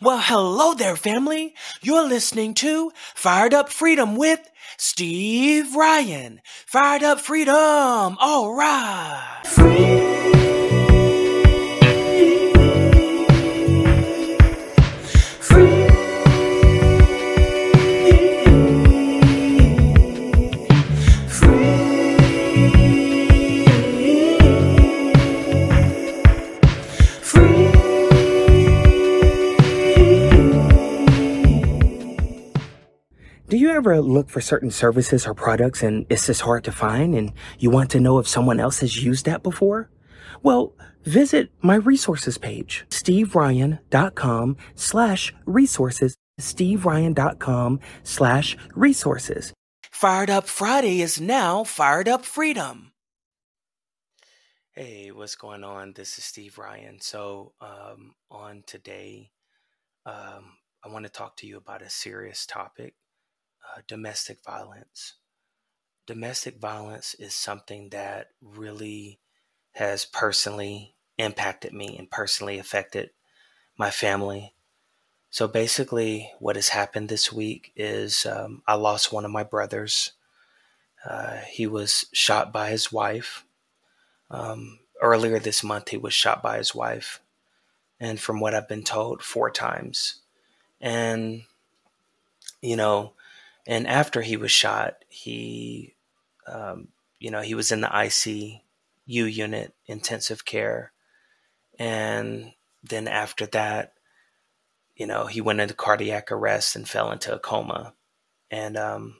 Well, hello there, family. You're listening to Fired Up Freedom with Steve Ryan. Fired Up Freedom. All right. Ever look for certain services or products and it's just hard to find and you want to know if someone else has used that before? Well, visit my resources page, steveryan.com slash resources, steveryan.com slash resources. Fired Up Friday is now Fired Up Freedom. Hey, what's going on? This is Steve Ryan. So, um, on today, um, I want to talk to you about a serious topic uh, domestic violence. Domestic violence is something that really has personally impacted me and personally affected my family. So basically, what has happened this week is um, I lost one of my brothers. Uh, he was shot by his wife. Um, earlier this month, he was shot by his wife. And from what I've been told, four times. And, you know, and after he was shot, he, um, you know, he was in the ICU unit, intensive care, and then after that, you know, he went into cardiac arrest and fell into a coma, and um,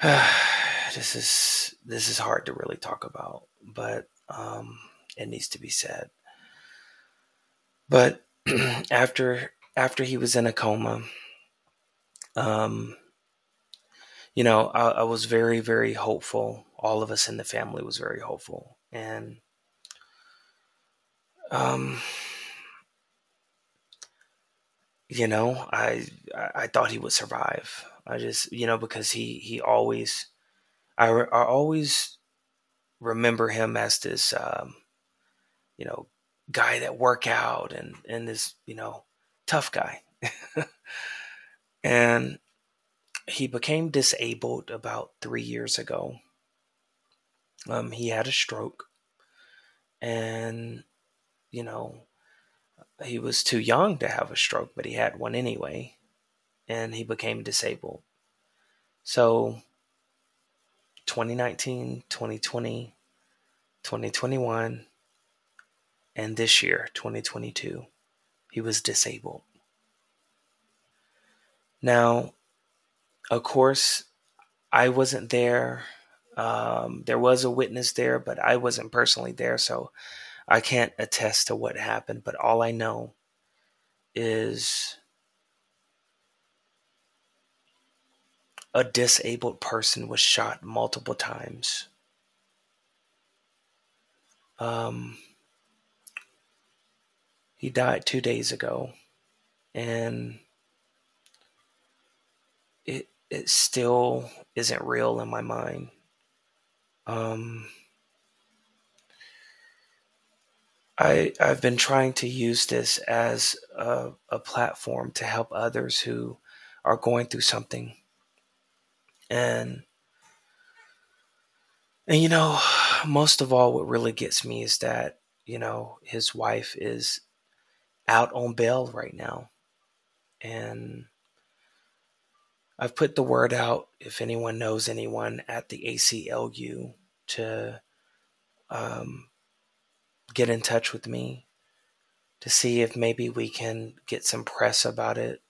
this is this is hard to really talk about, but um, it needs to be said. But after after he was in a coma um, you know, I, I was very, very hopeful. All of us in the family was very hopeful, and um, you know, I I thought he would survive. I just, you know, because he he always, I I always remember him as this, um, you know, guy that work out and and this, you know, tough guy. And he became disabled about three years ago. Um, he had a stroke, and you know, he was too young to have a stroke, but he had one anyway, and he became disabled. So, 2019, 2020, 2021, and this year, 2022, he was disabled. Now, of course, I wasn't there. Um, there was a witness there, but I wasn't personally there, so I can't attest to what happened. But all I know is a disabled person was shot multiple times. Um, he died two days ago, and it it still isn't real in my mind. Um, I I've been trying to use this as a, a platform to help others who are going through something, and and you know, most of all, what really gets me is that you know his wife is out on bail right now, and I've put the word out if anyone knows anyone at the ACLU to um, get in touch with me to see if maybe we can get some press about it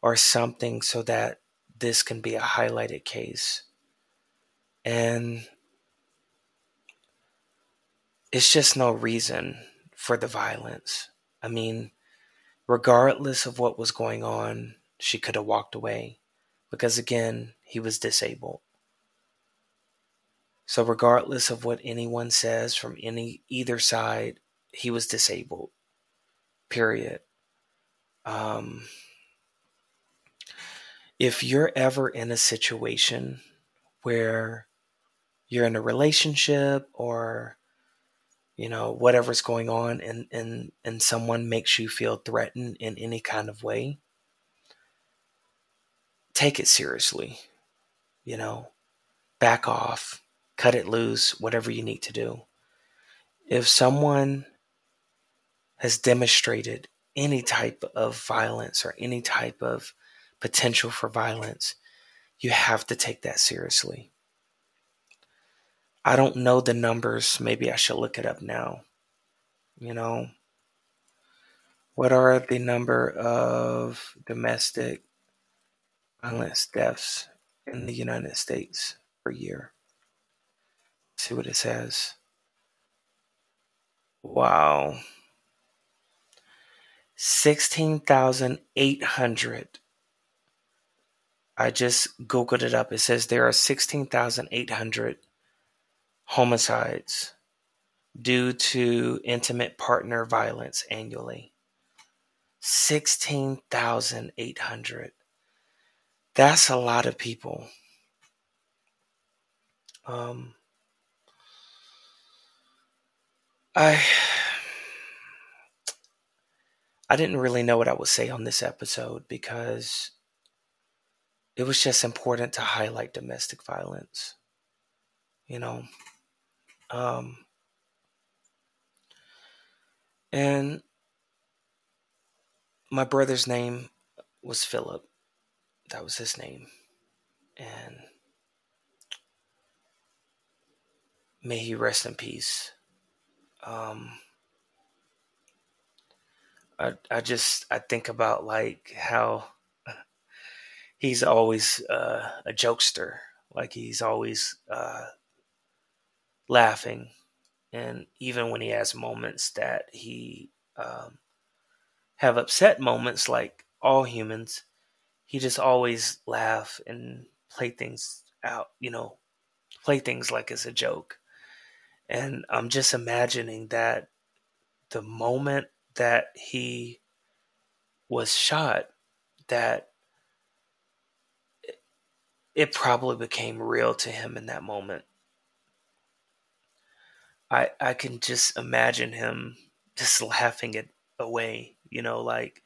or something so that this can be a highlighted case. And it's just no reason for the violence. I mean, regardless of what was going on, she could have walked away because again, he was disabled. So regardless of what anyone says from any either side, he was disabled. Period. Um, if you're ever in a situation where you're in a relationship or you know, whatever's going on and, and, and someone makes you feel threatened in any kind of way, take it seriously. You know, back off, cut it loose, whatever you need to do. If someone has demonstrated any type of violence or any type of potential for violence, you have to take that seriously. I don't know the numbers. Maybe I should look it up now. You know, what are the number of domestic violence deaths in the United States per year? See what it says. Wow. 16,800. I just Googled it up. It says there are 16,800 homicides due to intimate partner violence annually. 16,800. That's a lot of people. Um, I I didn't really know what I would say on this episode because it was just important to highlight domestic violence. You know, um, and my brother's name was Philip. That was his name. And may he rest in peace. Um, I I just I think about like how he's always uh, a jokester, like he's always uh, laughing, and even when he has moments that he um, have upset moments, like all humans, he just always laugh and play things out, you know, play things like it's a joke. And I'm just imagining that the moment that he was shot, that it probably became real to him in that moment. I I can just imagine him just laughing it away, you know, like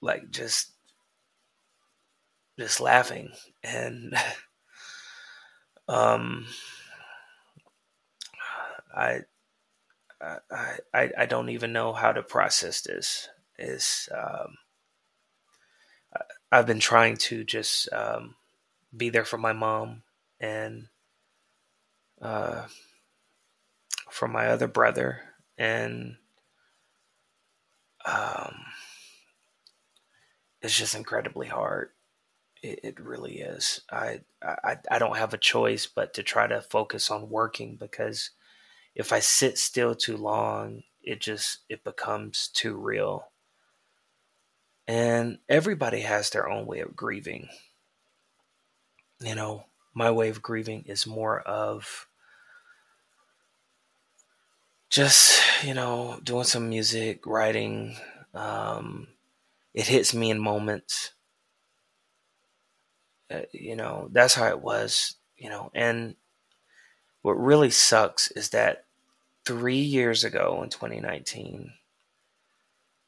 like just just laughing and um I I, I I don't even know how to process this. Is um, I've been trying to just um, be there for my mom and uh, for my other brother, and um, it's just incredibly hard. It, it really is. I, I I don't have a choice but to try to focus on working because if I sit still too long, it just it becomes too real. And everybody has their own way of grieving. You know, my way of grieving is more of just, you know, doing some music, writing. Um, it hits me in moments. Uh, you know, that's how it was, you know, and what really sucks is that three years ago in 2019,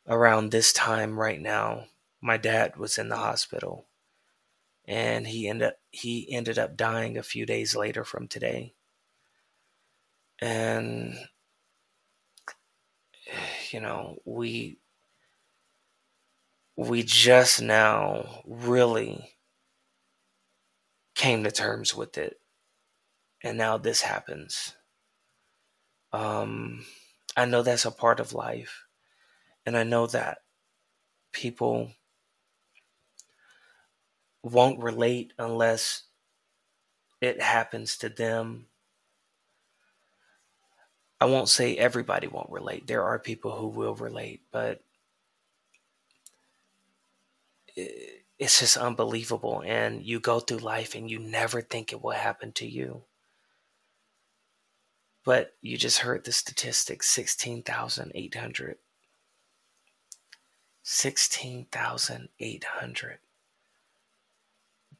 around this time right now, my dad was in the hospital and he ended he ended up dying a few days later from today. And you know, we we just now really came to terms with it and now this happens. Um, I know that's a part of life, and I know that people won't relate unless it happens to them. I won't say everybody won't relate. There are people who will relate, but it's just unbelievable. And you go through life and you never think it will happen to you. But you just heard the statistics 16,800. 16,800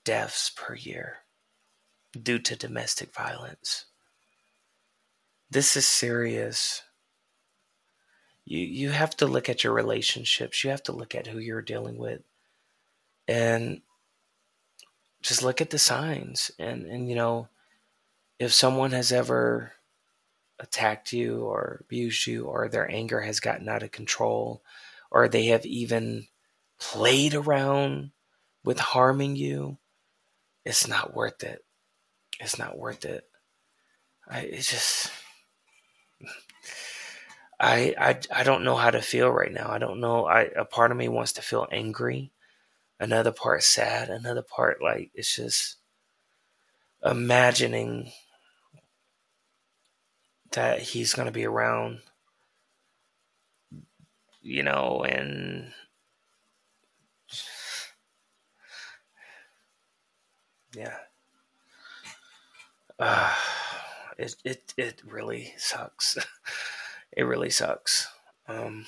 deaths per year due to domestic violence. this is serious. You you have to look at your relationships. You have to look at who you're dealing with. And just look at the signs and and you know if someone has ever attacked you or abused you or their anger has gotten out of control or they have even played around with harming you it's not worth it it's not worth it i it's just I, I I don't know how to feel right now. I don't know. I a part of me wants to feel angry, another part sad, another part like it's just imagining that he's going to be around, you know, and yeah. Uh, it it it really sucks. it really sucks. Um,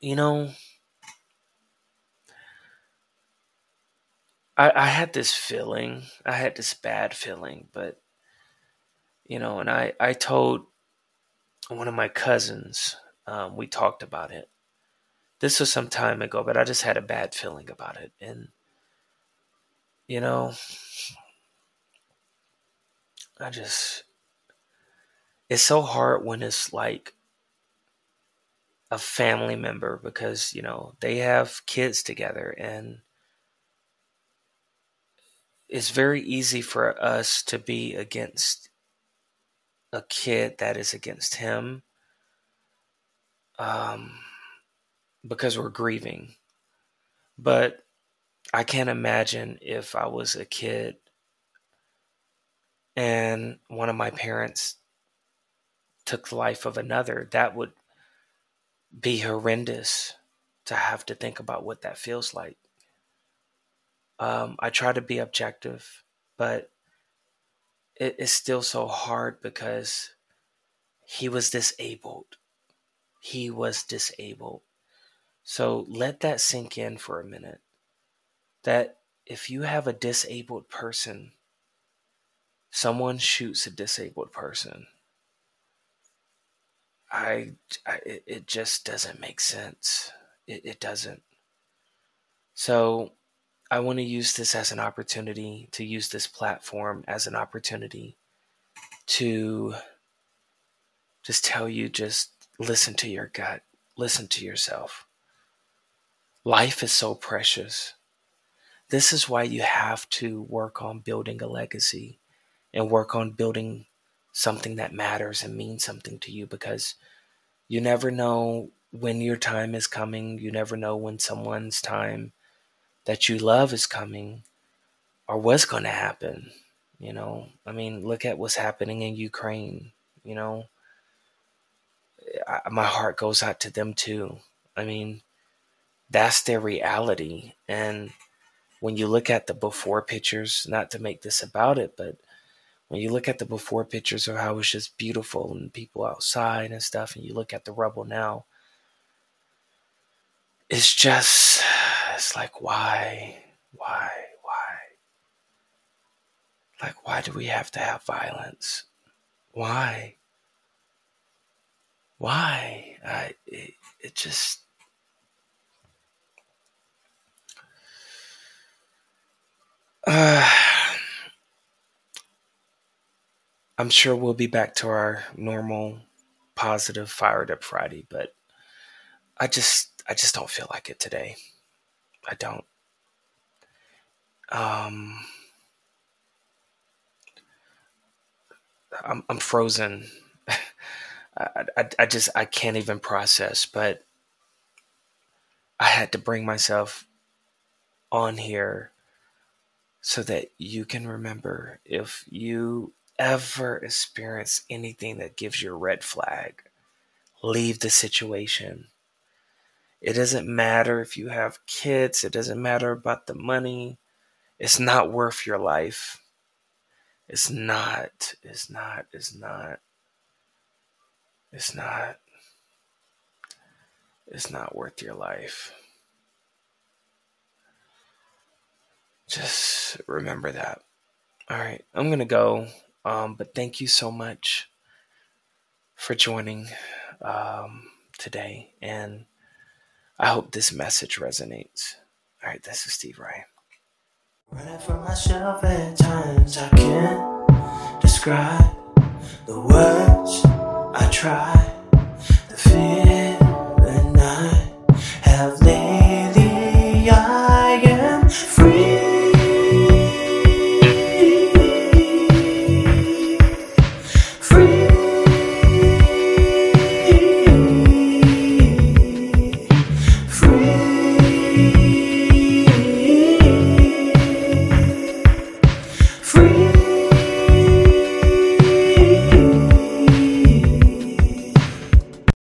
you know, I I had this feeling. I had this bad feeling, but you know, and I I told one of my cousins. Um, we talked about it. This was some time ago, but I just had a bad feeling about it, and you know, I just it's so hard when it's like a family member because you know they have kids together and it's very easy for us to be against a kid that is against him um, because we're grieving but i can't imagine if i was a kid and one of my parents took the life of another, that would be horrendous to have to think about what that feels like. Um, I try to be objective, but it is still so hard because he was disabled. He was disabled. So let that sink in for a minute. That if you have a disabled person, someone shoots a disabled person I, I it just doesn't make sense. It, it doesn't. So I want to use this as an opportunity to use this platform as an opportunity to just tell you just listen to your gut, listen to yourself. Life is so precious. This is why you have to work on building a legacy and work on building something that matters and means something to you because you never know when your time is coming. You never know when someone's time that you love is coming or what's going to happen. You know, I mean, look at what's happening in Ukraine. You know, I, my heart goes out to them too. I mean, that's their reality. And when you look at the before pictures, not to make this about it, but when you look at the before pictures of how it was just beautiful and people outside and stuff, and you look at the rubble now, it's just, it's like, why, why, why? Like, why do we have to have violence? Why? Why? I, it, it just, uh, I'm sure we'll be back to our normal, positive, fired up Friday, but I just I just don't feel like it today. I don't. Um, I'm I'm frozen. I, I I just I can't even process, but I had to bring myself on here so that you can remember if you ever experience anything that gives you a red flag, leave the situation. It doesn't matter if you have kids, it doesn't matter about the money. It's not worth your life. It's not, it's not, it's not, it's not, it's not worth your life. Just remember that. All right, I'm going to go. Um, but thank you so much for joining um, today. And I hope this message resonates. All right, this is Steve Ryan. Running for myself at times I can't describe the words I try, the fear.